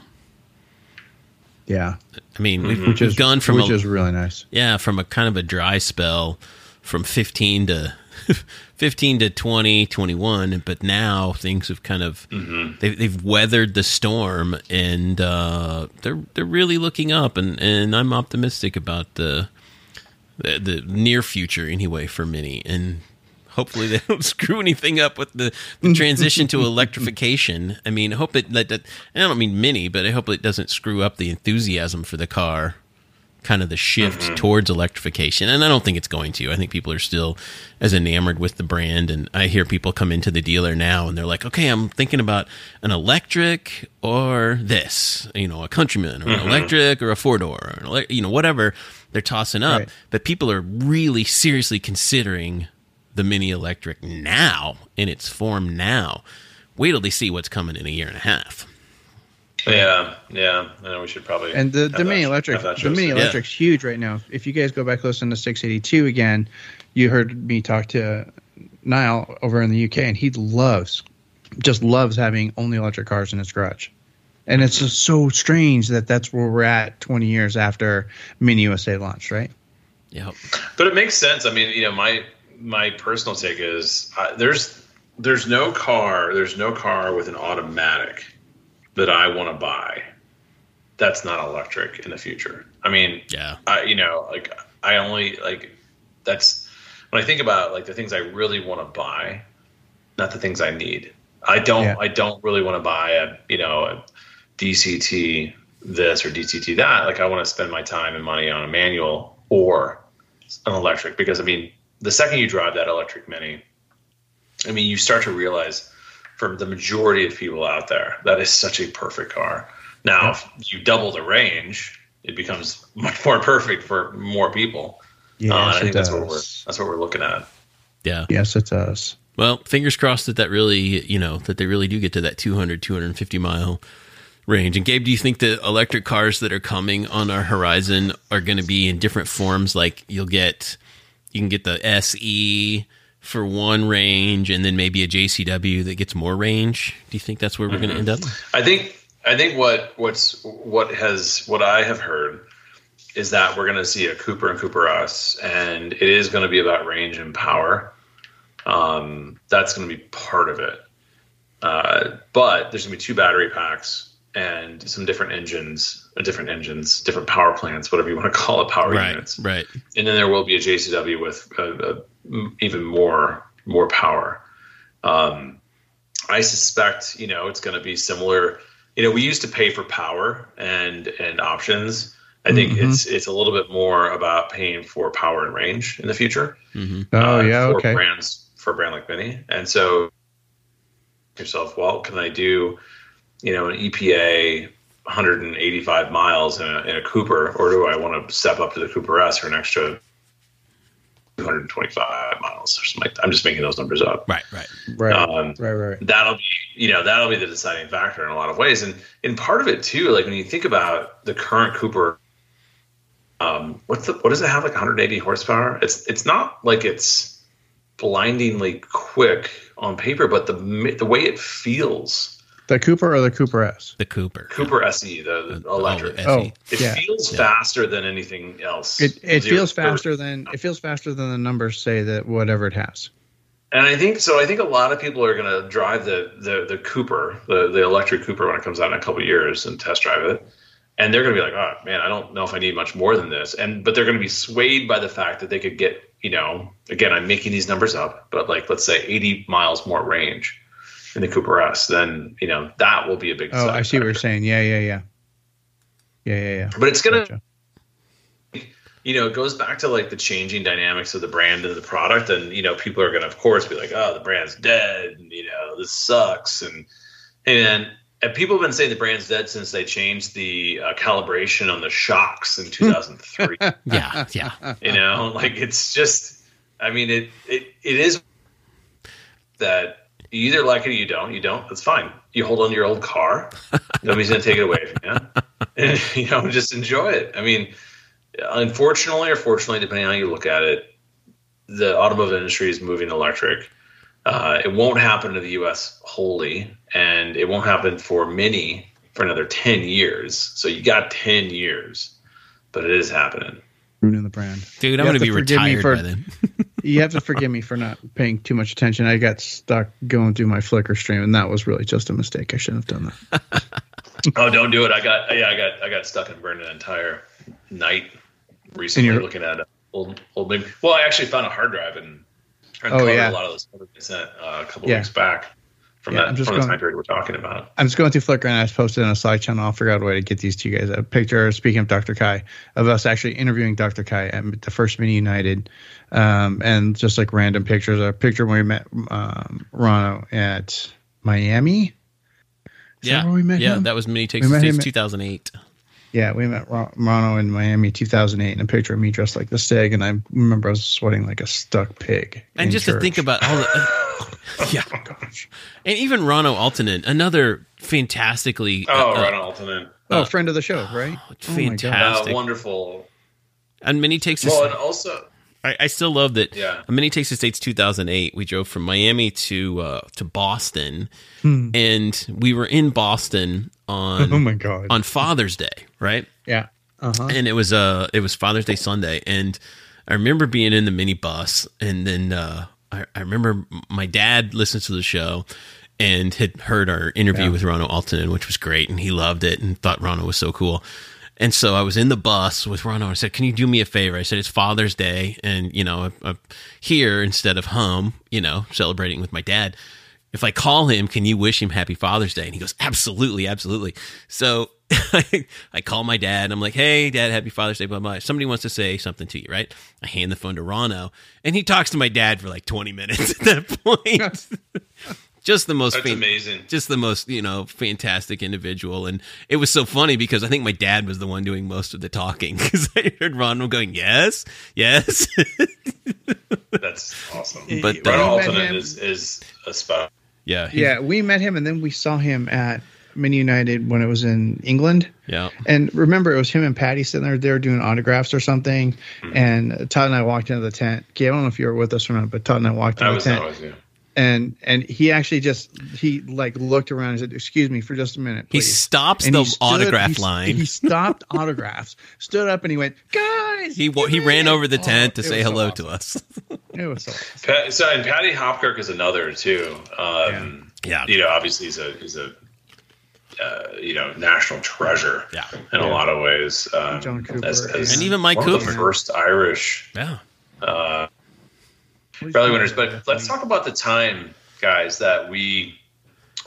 Yeah, I mean, we've, which we've is gone from which a, is really nice. yeah from a kind of a dry spell from 15 to <laughs> 15 to 20 21 but now things have kind of they've, they've weathered the storm and uh, they're they're really looking up and and I'm optimistic about the the, the near future anyway for Mini and hopefully they <laughs> don't screw anything up with the, the transition to <laughs> electrification. I mean, I hope it that, that I don't mean Mini, but I hope it doesn't screw up the enthusiasm for the car kind of the shift mm-hmm. towards electrification. And I don't think it's going to. I think people are still as enamored with the brand. And I hear people come into the dealer now and they're like, okay, I'm thinking about an electric or this, you know, a Countryman or an mm-hmm. electric or a four door or an ele- you know, whatever they're tossing up. Right. But people are really seriously considering the mini electric now in its form now. Wait till they see what's coming in a year and a half. Yeah, yeah. I know we should probably And the, the mini electric, have the mini. Yeah. electric's huge right now. If you guys go back listen to 682 again, you heard me talk to Niall over in the UK, and he loves, just loves having only electric cars in his garage. And it's just so strange that that's where we're at 20 years after Mini USA launched, right? Yeah. But it makes sense. I mean, you know, my my personal take is uh, there's there's no car there's no car with an automatic that I want to buy that's not electric in the future. I mean, Yeah. I you know like I only like that's when I think about like the things I really want to buy, not the things I need. I don't Yeah. I don't really want to buy a you know a DCT this or DCT that. Like I want to spend my time and money on a manual or an electric because I mean the second you drive that electric mini, I mean you start to realize for the majority of people out there that is such a perfect car. Now if you double the range, it becomes <laughs> much more perfect for more people. Yes, Uh, I it think that's what we're that's what we're looking at. Yeah. Yes, it does. Well, fingers crossed that that really, you know, that they really do get to that 200, 250 mile range. And Gabe, do you think the electric cars that are coming on our horizon are going to be in different forms? Like you'll get, you can get the SE for one range and then maybe a JCW that gets more range. Do you think that's where we're going to end up? I think I think what what's what has what I have heard is that we're going to see a Cooper and Cooper S, and it is going to be about range and power. Um, that's going to be part of it. Uh, but there's going to be two battery packs and some different engines, uh, different engines, different power plants, whatever you want to <laughs> call it, power Right. units Right. and then there will be a JCW with uh, uh, m- even more more power. Um, I suspect you know it's going to be similar. You know, we used to pay for power and and options. I think Mhm. it's it's a little bit more about paying for power and range in the future. hmm Oh, uh, yeah, for okay. brands for a brand like Mini, and so yourself, well, can I do you know, an EPA 185 miles in a, in a Cooper, or do I want to step up to the Cooper S for an extra 225 miles or something like that? I'm just making those numbers up. Right, right. Right. Um, right. Right. that'll be you know that'll be the deciding factor in a lot of ways and in part of it too like when you think about the current cooper um what's the what does it have like 180 horsepower it's it's not like it's blindingly quick on paper but the the way it feels The Cooper or the Cooper S? The Cooper. cooper se the, the Oh, electric the Oh, it yeah. feels Yeah. faster than anything else It it feels faster than it feels faster than the numbers say that whatever it has. And I think so. I think a lot of people are going to drive the the the Cooper, the the electric Cooper, when it comes out in a couple of years and test drive it, and they're going to be like, "Oh man, I don't know if I need much more than this." And but they're going to be swayed by the fact that they could get, you know, again, I'm making these numbers up, but like let's say 80 miles more range in the Cooper S, then you know that will be a big. Oh, I deciding see what you're saying. Yeah, yeah, yeah. Yeah, yeah, yeah. But it's going to Gotcha. you know, it goes back to like the changing dynamics of the brand and the product. And, you know, people are going to, of course, be like, oh, the brand's dead. And, you know, this sucks. And, and, and people have been saying the brand's dead since they changed the uh, calibration on the shocks in 2003. <laughs> Yeah, yeah. you know, like it's just, I mean, it, it, it is that you either like it or you don't. You don't, that's fine. You hold on to your old car. <laughs> Nobody's going to take it away from you. And, <laughs> you know, just enjoy it. I mean, unfortunately or fortunately, depending on how you look at it, the automotive industry is moving electric. Uh, it won't happen in the U.S. wholly, and it won't happen for many for another ten years. So you got ten years, but it is happening. Ruining the brand. Dude, I'm going to to be forgive me retired for- by then. <laughs> You have to forgive me for not paying too much attention. I got stuck going through my Flickr stream, and that was really just a mistake. I shouldn't have done that. <laughs> Oh, don't do it! I got yeah, I got I got stuck and burned an entire night recently looking at old old big. Well, I actually found a hard drive and, and Oh, yeah. a lot of those sent uh, a couple Yeah. weeks back from Yeah, I'm just from the going- time period we're talking about. I'm just going through Flickr, and I just posted on a Slack channel. I'll figure out a way to get these to you guys. A picture, speaking of Dr. Kay, of us actually interviewing Dr. Kay at the first Mini United, um, and just like random pictures. A picture when we met um, Rauno at Miami. Is that Yeah, where we met yeah. him? That was Mini Takes States 2008. Yeah, we met Ron- Rauno in Miami 2008, and a picture of me dressed like the Stig, and I remember I was sweating like a stuck pig. And in just to think about all the. <laughs> yeah. Oh, gosh. And even Rauno Aaltonen, another fantastically. Oh, uh, Rauno Aaltonen. Oh, friend of the show, right? Oh my God. Uh, fantastic. wonderful. and Mini Takes Us. Well, and also, I, I still love that. Yeah. A Mini Takes the States 2008. We drove from Miami to uh, to Boston, Hmm. and we were in Boston on <laughs> Oh my god. on Father's Day, right? yeah. Uh huh. and it was uh it was Father's Day Sunday, and I remember being in the minibus, and then uh, I, I remember my dad listened to the show and had heard our interview Yeah. with Rauno Aaltonen, which was great, and he loved it and thought Rauno was so cool. And so I was in the bus with Rauno. I said, "Can you do me a favor?" I said, "It's Father's Day, and you know, I'm, I'm here instead of home, you know, celebrating with my dad." If I call him, can you wish him happy Father's Day? And he goes, absolutely, absolutely. So <laughs> I call my dad and I'm like, hey, dad, happy Father's Day, blah, blah. Somebody wants to say something to you, right? I hand the phone to Rauno and he talks to my dad for like 20 minutes at that <laughs> point. just the most that's fan- amazing. just the most you know fantastic individual and it was so funny because i think my dad was the one doing most of the talking <laughs> because i heard ron going yes yes That's awesome. But, Ron uh, We met Aaltonen him- is is a spot. Yeah he- Yeah, we met him, and then we saw him at Mini United when it was in England. yeah And remember, it was him and Paddy sitting there. They were doing autographs or something. Hmm. And Todd and I walked into the tent. Okay, I don't know if you were with us or not, but Todd and I walked into was the tent. always yeah. and and he actually just he like looked around and said, "Excuse me for just a minute, he please." stops And the he stood- autograph he- line He stopped autographs, stood up, and he went, "Guys!" he he made ran over the Oh, tent to say was so hello awesome. to us <laughs> It was so. Awesome. Pat, so and Paddy Hopkirk is another too. Um, Yeah. you know, obviously he's a he's a uh, you know national treasure. Yeah. in a lot of ways. Um, John Cooper, as- as And even Mike one the Cooper. first Irish yeah uh, rally winners. But let's talk about the time, guys, that we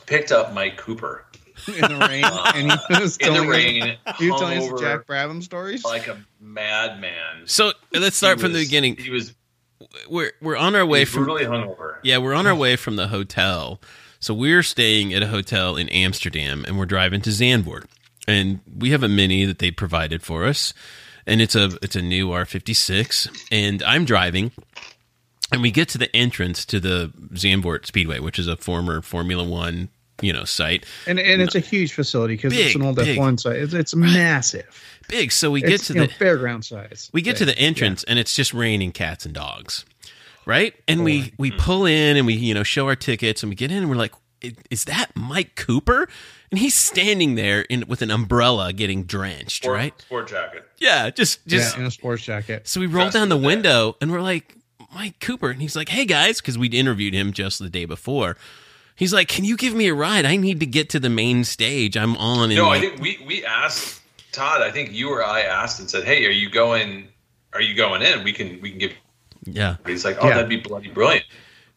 picked up Mike Cooper <laughs> in the rain, and he uh, was in the telling us- rain, He was telling us Jack Brabham stories. like a madman. so let's start He from the beginning He was we're we're on our way from brutally hungover. Yeah, we're on our way from the hotel. So we're staying at a hotel in Amsterdam and we're driving to Zandvoort. And we have a mini that they provided for us. And it's a it's a new R56 and I'm driving and we get to the entrance to the Zandvoort Speedway, which is a former Formula 1, you know, site. And and it's a huge facility because it's an old big. F1 site. It's, it's massive. Big, so we get It's to you know, the fairground size. we get to the entrance and it's just raining cats and dogs right and we we hmm. pull in and we you know show our tickets and we get in and we're like is that mike cooper and he's standing there in with an umbrella getting drenched Sport, right sport jacket. yeah just just yeah, in a sports jacket. so we roll down the in that. window and we're like mike cooper and he's like hey guys because we'd interviewed him just the day before he's like can you give me a ride i need to get to the main stage i'm on in No, I like- think we we asked Todd. I think you or I asked and said, "Hey, are you going? Are you going in? We can we can give." yeah He's like, "Oh, Yeah. that'd be bloody brilliant."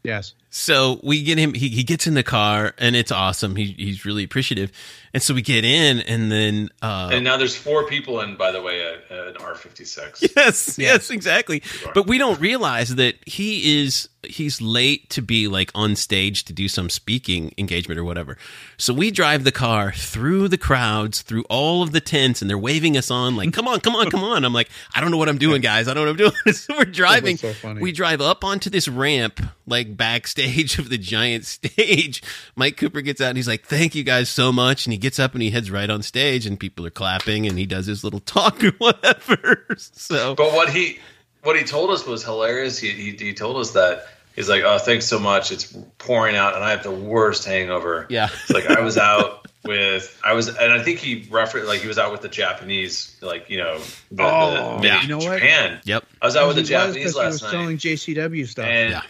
Yes. So we get him. He, he gets in the car, and it's awesome. He, he's really appreciative. And so we get in, and then uh, And now there's four people in, by the way, at, at an R56. <laughs> yes, yes, exactly. But we don't realize that he is he's late to be like on stage to do some speaking engagement or whatever. So we drive the car through the crowds, through all of the tents, and they're waving us on like, "Come on, come on, come on!" I'm like, "I don't know what I'm doing, guys. I don't know what I'm doing." <laughs> so we're driving. so funny. we drive up onto this ramp, like backstage of the giant stage. Mike Cooper gets out and he's like, "Thank you guys so much," and he gets up and he heads right on stage, and people are clapping, and he does his little talk <laughs> or whatever. So But what he what he told us was hilarious. He, he he told us that he's like, "Oh, thanks so much. It's pouring out, and I have the worst hangover." yeah. It's like I was out <laughs> with I was, and I think he referenced like he was out with the Japanese, like you know, the, Oh, the, yeah. you know what? Japan. Yep. I was out with the He was 'cause Japanese he last was night, selling JCW stuff. and Yeah.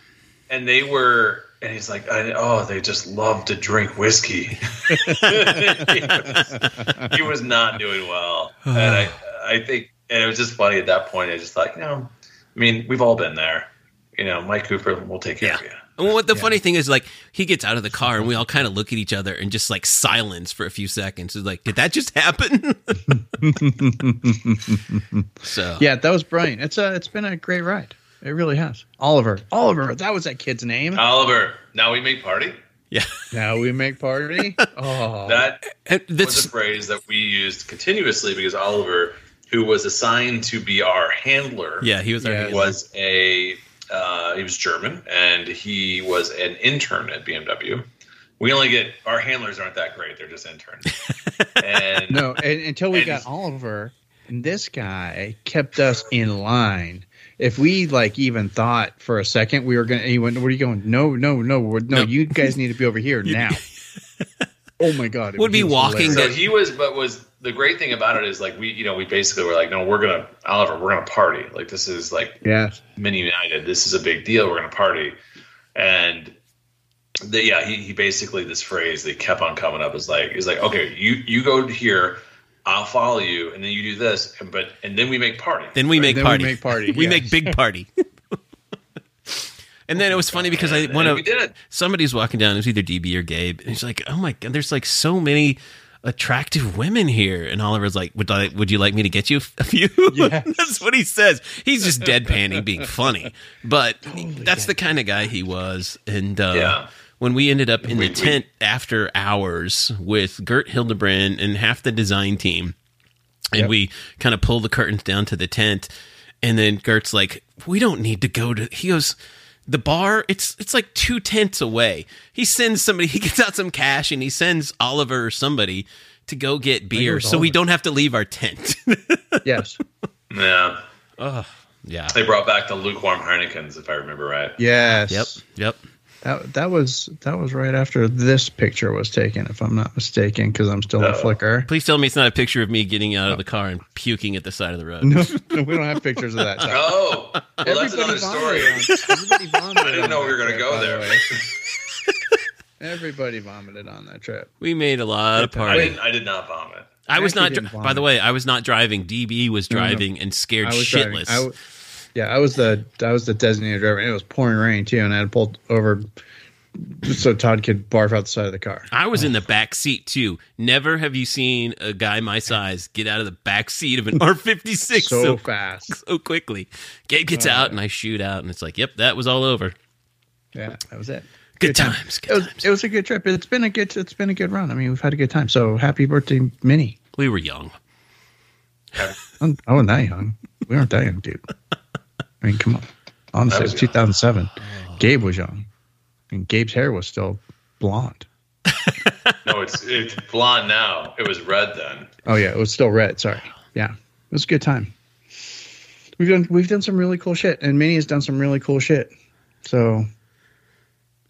And they were. And he's like, I, oh, they just love to drink whiskey. he, was, <laughs> he was not doing well, and I, I think, and it was just funny at that point. I just thought, you know, I mean, we've all been there. You know, Mike Cooper will take care of you. And what the funny thing is, like, he gets out of the car and we all kind of look at each other and just like silence for a few seconds. It's like, did that just happen? <laughs> <laughs> so yeah, that was brilliant. It's a it's been a great ride. It really has. Oliver. Oliver, that was that kid's name. Oliver, now we make party. yeah, now we make party. <laughs> Oh. That And was a phrase that we used continuously because Oliver, who was assigned to be our handler, yeah, he was our Yeah. was a uh, he was German and he was an intern at BMW. We only get our handlers aren't that great; they're just interns. <laughs> and no, and, until we And- got Oliver, and this guy kept us in line. If we like even thought for a second we were gonna, he went, "Where are you going?" No, no, no, no. No. You guys need to be over here <laughs> now. <laughs> oh my god! it Would be walking hilarious. so he was, but was the great thing about it is like we, you know, we basically were like, no, we're gonna Oliver, we're gonna party. Like this is like yeah. Mini United. This is a big deal. We're going to party. And the, yeah, he, he basically this phrase that kept on coming up is like, is like, okay, you, you go here, I'll follow you. And then you do this. And, but, and then we make party. then we make then we party. make party, <laughs> we yes. make big party. <laughs> and then it was funny because I And one of we did it. somebody's walking down. It was either DB or Gabe, and he's like, "Oh my god, there's like so many." Attractive women here, and Oliver's like, "Would I? Would you like me to get you a few?" <laughs> Yes. that's what he says. He's just deadpanning, being funny, but that's the kind of guy he was. And uh, Yeah. When we ended up in We- the tent after hours with Gert Hildebrand and half the design team, and Yep. we kind of pull the curtains down to the tent and then gert's like we don't need to go to he goes the bar it's it's like two tents away he sends somebody <laughs> he gets out some cash and he sends oliver or somebody to go get beer was so we don't have to leave our tent <laughs> Yes. Yeah. Oh, yeah They brought back the lukewarm Heinekens, if I remember right. Yes. yep yep That that was that was right after this picture was taken, if I'm not mistaken, because I'm still on Oh. Flickr. please tell me it's not a picture of me getting out of the car and puking at the side of the road No, no, we don't have pictures of that. <laughs> Oh, well, that's another story. everybody vomited I didn't on know we that were going to trip, go by the way. Everybody vomited on that trip. we made a lot of I didn't, I did not vomit. I was not. didn't Dri- by the way, I was not driving. DB was No, no. driving and scared I was driving. shitless. I w- yeah, I was the I was the designated driver, and it was pouring rain too, and I had pulled over so Todd could barf out the side of the car. I was in the back seat too. Never have you seen a guy my size get out of the back seat of an <laughs> R56 So, so, fast. <laughs> so quickly. Gabe gets Oh, out and I shoot out, and it's like, yep, that was all over. Yeah, that was it. Good times. Good It was, times. it was a good trip. It's been a good. It's been a good run. I mean, we've had a good time. So happy birthday, Mini. we were young. I'm- I wasn't that young. We weren't that young, dude. <laughs> I mean, come on. Honestly, it was was young. 2007. Gabe was young, and Gabe's hair was still blonde. <laughs> No, it's it's blonde now. It was red then. Oh yeah, it was still red. Sorry. Yeah, it was a good time. We've done we've done some really cool shit, and Mini has done some really cool shit. So,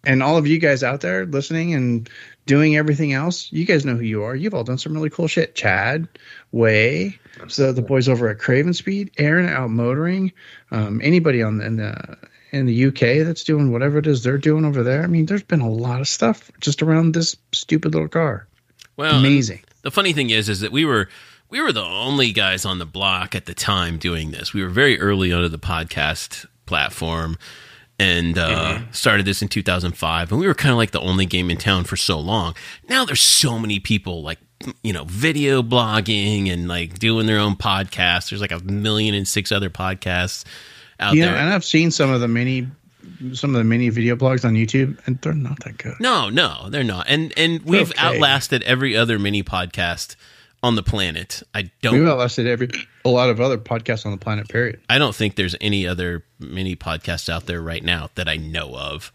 and all of you guys out there listening and doing everything else, you guys know who you are. You've all done some really cool shit. Chad, Way, so the boys over at Craven Speed, Aaron out motoring, um, anybody on the, in the in the UK that's doing whatever it is they're doing over there. I mean, there's been a lot of stuff just around this stupid little car. Well, Amazing. The funny thing is, is that we were we were the only guys on the block at the time doing this. We were very early onto the podcast platform and uh, started this in 2005. And we were kind of like the only game in town for so long. Now there's so many people like you know video blogging and like doing their own podcasts. There's like a million and six other podcasts out Yeah, there. and I've seen some of the mini, some of the mini video blogs on YouTube, and they're not that good. No, no, they're not. And and we've Okay. outlasted every other mini podcast on the planet. I don't We've outlasted every a lot of other podcasts on the planet. Period. I don't think there's any other mini podcasts out there right now that I know of.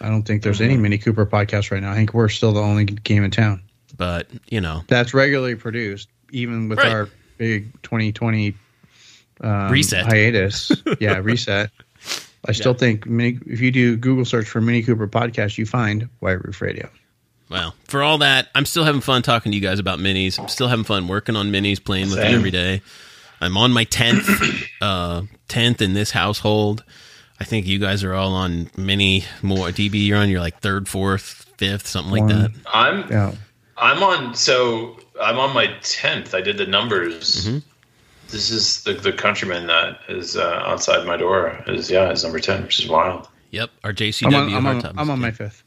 I don't think there's any Mini Cooper podcast right now. I think we're still the only game in town But you know, that's regularly produced, even with Right. our big 2020 um, Reset. hiatus. <laughs> yeah, reset. I still think mini, if you do Google search for Mini Cooper podcast, you find White Roof Radio. well, for all that, I'm still having fun talking to you guys about minis. I'm still having fun working on minis, playing with them every day. I'm on my tenth, <coughs> uh, tenth in this household. I think you guys are all on mini more. DB, you're on your like third, fourth, fifth, something like that. I'm Yeah, I'm on so I'm on my tenth. I did the numbers. Mm-hmm. This is the the countryman that is uh, outside my door. Is yeah, is number ten, which is wild. Yep, our JCW I'm on, I'm on. I'm on my fifth.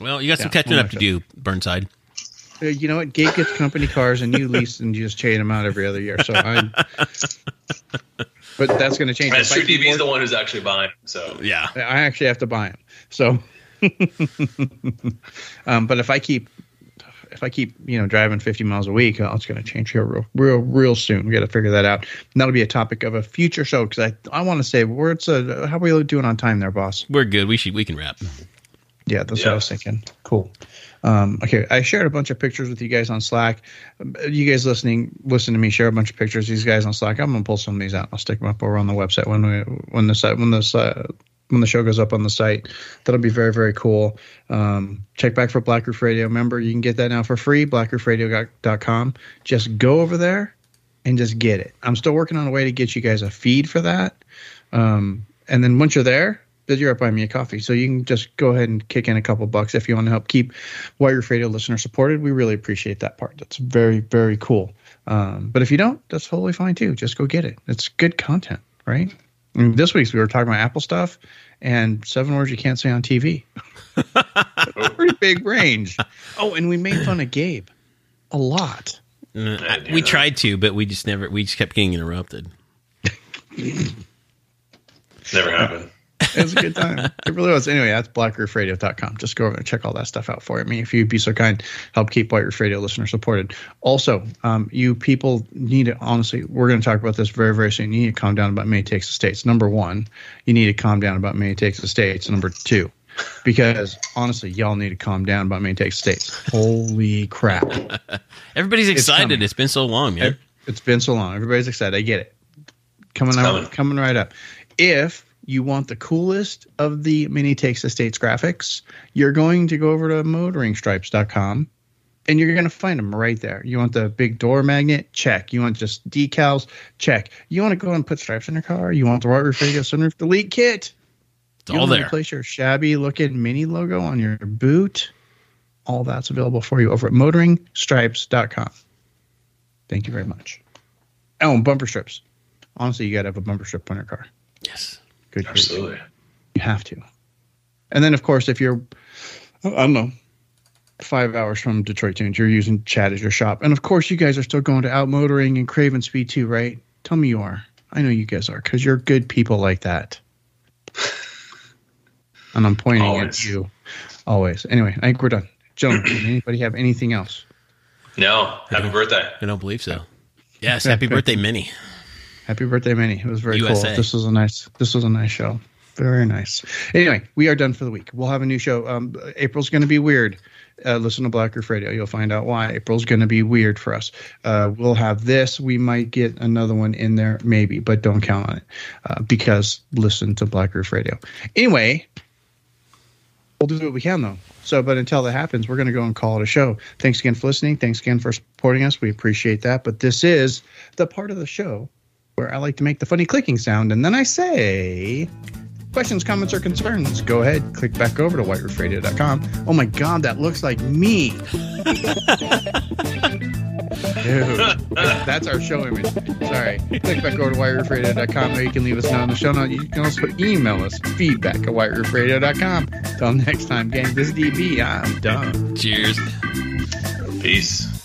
Well, you got some catching up to my do, Burnside. Uh, You know what? Gabe gets company cars, and you lease and you just chain them out every other year. So I'm. But that's going to change. That's If I true. keep DB is the one who's actually buying. So Yeah. I actually have to buy them. So, <laughs> um, but if I keep, if I keep, you know, driving 50 miles a week, oh, it's going to change here real, real, real soon. We got to figure that out. And that'll be a topic of a future show because I, I want to say, where it's a, how are we doing on time there, boss? We're good. We should we can wrap. Yeah, that's what I was thinking. Cool. Um, okay, I shared a bunch of pictures with you guys on Slack. You guys listening, listen to me share a bunch of pictures. These guys on Slack. I'm gonna pull some of these out. I'll stick them up over on the website when we when the site when this uh, when the show goes up on the site. That'll be very very cool. Um, check back for Black Roof Radio. Remember, you can get that now for free. BlackRoofRadio.com. Just go over there and just get it. I'm still working on a way to get you guys a feed for that. Um, and then once you're there, then you're up buying me a coffee. So you can just go ahead and kick in a couple bucks if you want to help keep White Roof Radio listener supported. We really appreciate that part. That's very, very cool. Um, but if you don't, that's totally fine too. Just go get it. It's good content, right? And this week's we were talking about Apple stuff and seven words you can't say on TV. <laughs> Pretty big range. Oh, and we made fun of Gabe a lot. Uh, I we tried to, but we just never. We just kept getting interrupted. never happened. <laughs> It was a good time. it really was. Anyway, that's blackroofradio.com. Just go over and check all that stuff out for me. If you'd be so kind, help keep White Roof Radio listeners supported. Also, um, you people need to, honestly, we're going to talk about this very, very soon. You need to calm down about May Takes the States. Number one, you need to calm down about May Takes the States. Number two, because honestly, y'all need to calm down about May Takes the States. Holy crap. <laughs> Everybody's excited. coming. It's been so long, man. It's been so long. Everybody's excited. I get it. Coming It's out, coming. coming right up. If you want the coolest of the mini takes the states graphics, you're going to go over to motoringstripes.com and you're going to find them right there. You want the big door magnet? Check. You want just decals? Check. You want to go and put stripes in your car? You want the roof radio sunroof delete kit? It's you all want to there. replace your shabby looking mini logo on your boot? All that's available for you over at motoringstripes.com. Thank you very much. Oh, and bumper strips. Honestly, you got to have a bumper strip on your car. Yes. Good grief. Absolutely. You have to. And then, of course, if you're, I don't know, five hours from Detroit Tuned, you're using Chad as your shop. And of course, you guys are still going to Out Motoring and Craven Speed too, right? Tell me you are. I know you guys are because you're good people like that. and I'm pointing Always. at you. Always. Anyway, I think we're done. Gentlemen, <clears throat> anybody have anything else? No, happy birthday. I don't believe so. <laughs> Yes, happy birthday, Mini. Happy birthday, Mini. It was very USA. cool. This was a nice. This was a nice show. Very nice. Anyway, we are done for the week. We'll have a new show. Um, April's going to be weird. Uh, listen to Black Roof Radio. You'll find out why. April's going to be weird for us. Uh, we'll have this. We might get another one in there, maybe, but don't count on it uh, because listen to Black Roof Radio. Anyway, we'll do what we can though. So, but until that happens, we're going to go and call it a show. Thanks again for listening. Thanks again for supporting us. We appreciate that. But this is the part of the show where I like to make the funny clicking sound, and then I say, questions, comments, or concerns, go ahead, click back over to whiteroofradio.com. Oh my God, that looks like me. <laughs> Dude, that's our show image. Sorry. Click back over to whiteroofradio.com or you can leave us a note in the show note. You can also email us feedback at whiteroofradio.com. Till next time, gang, this is DB. I'm done. Cheers. Peace.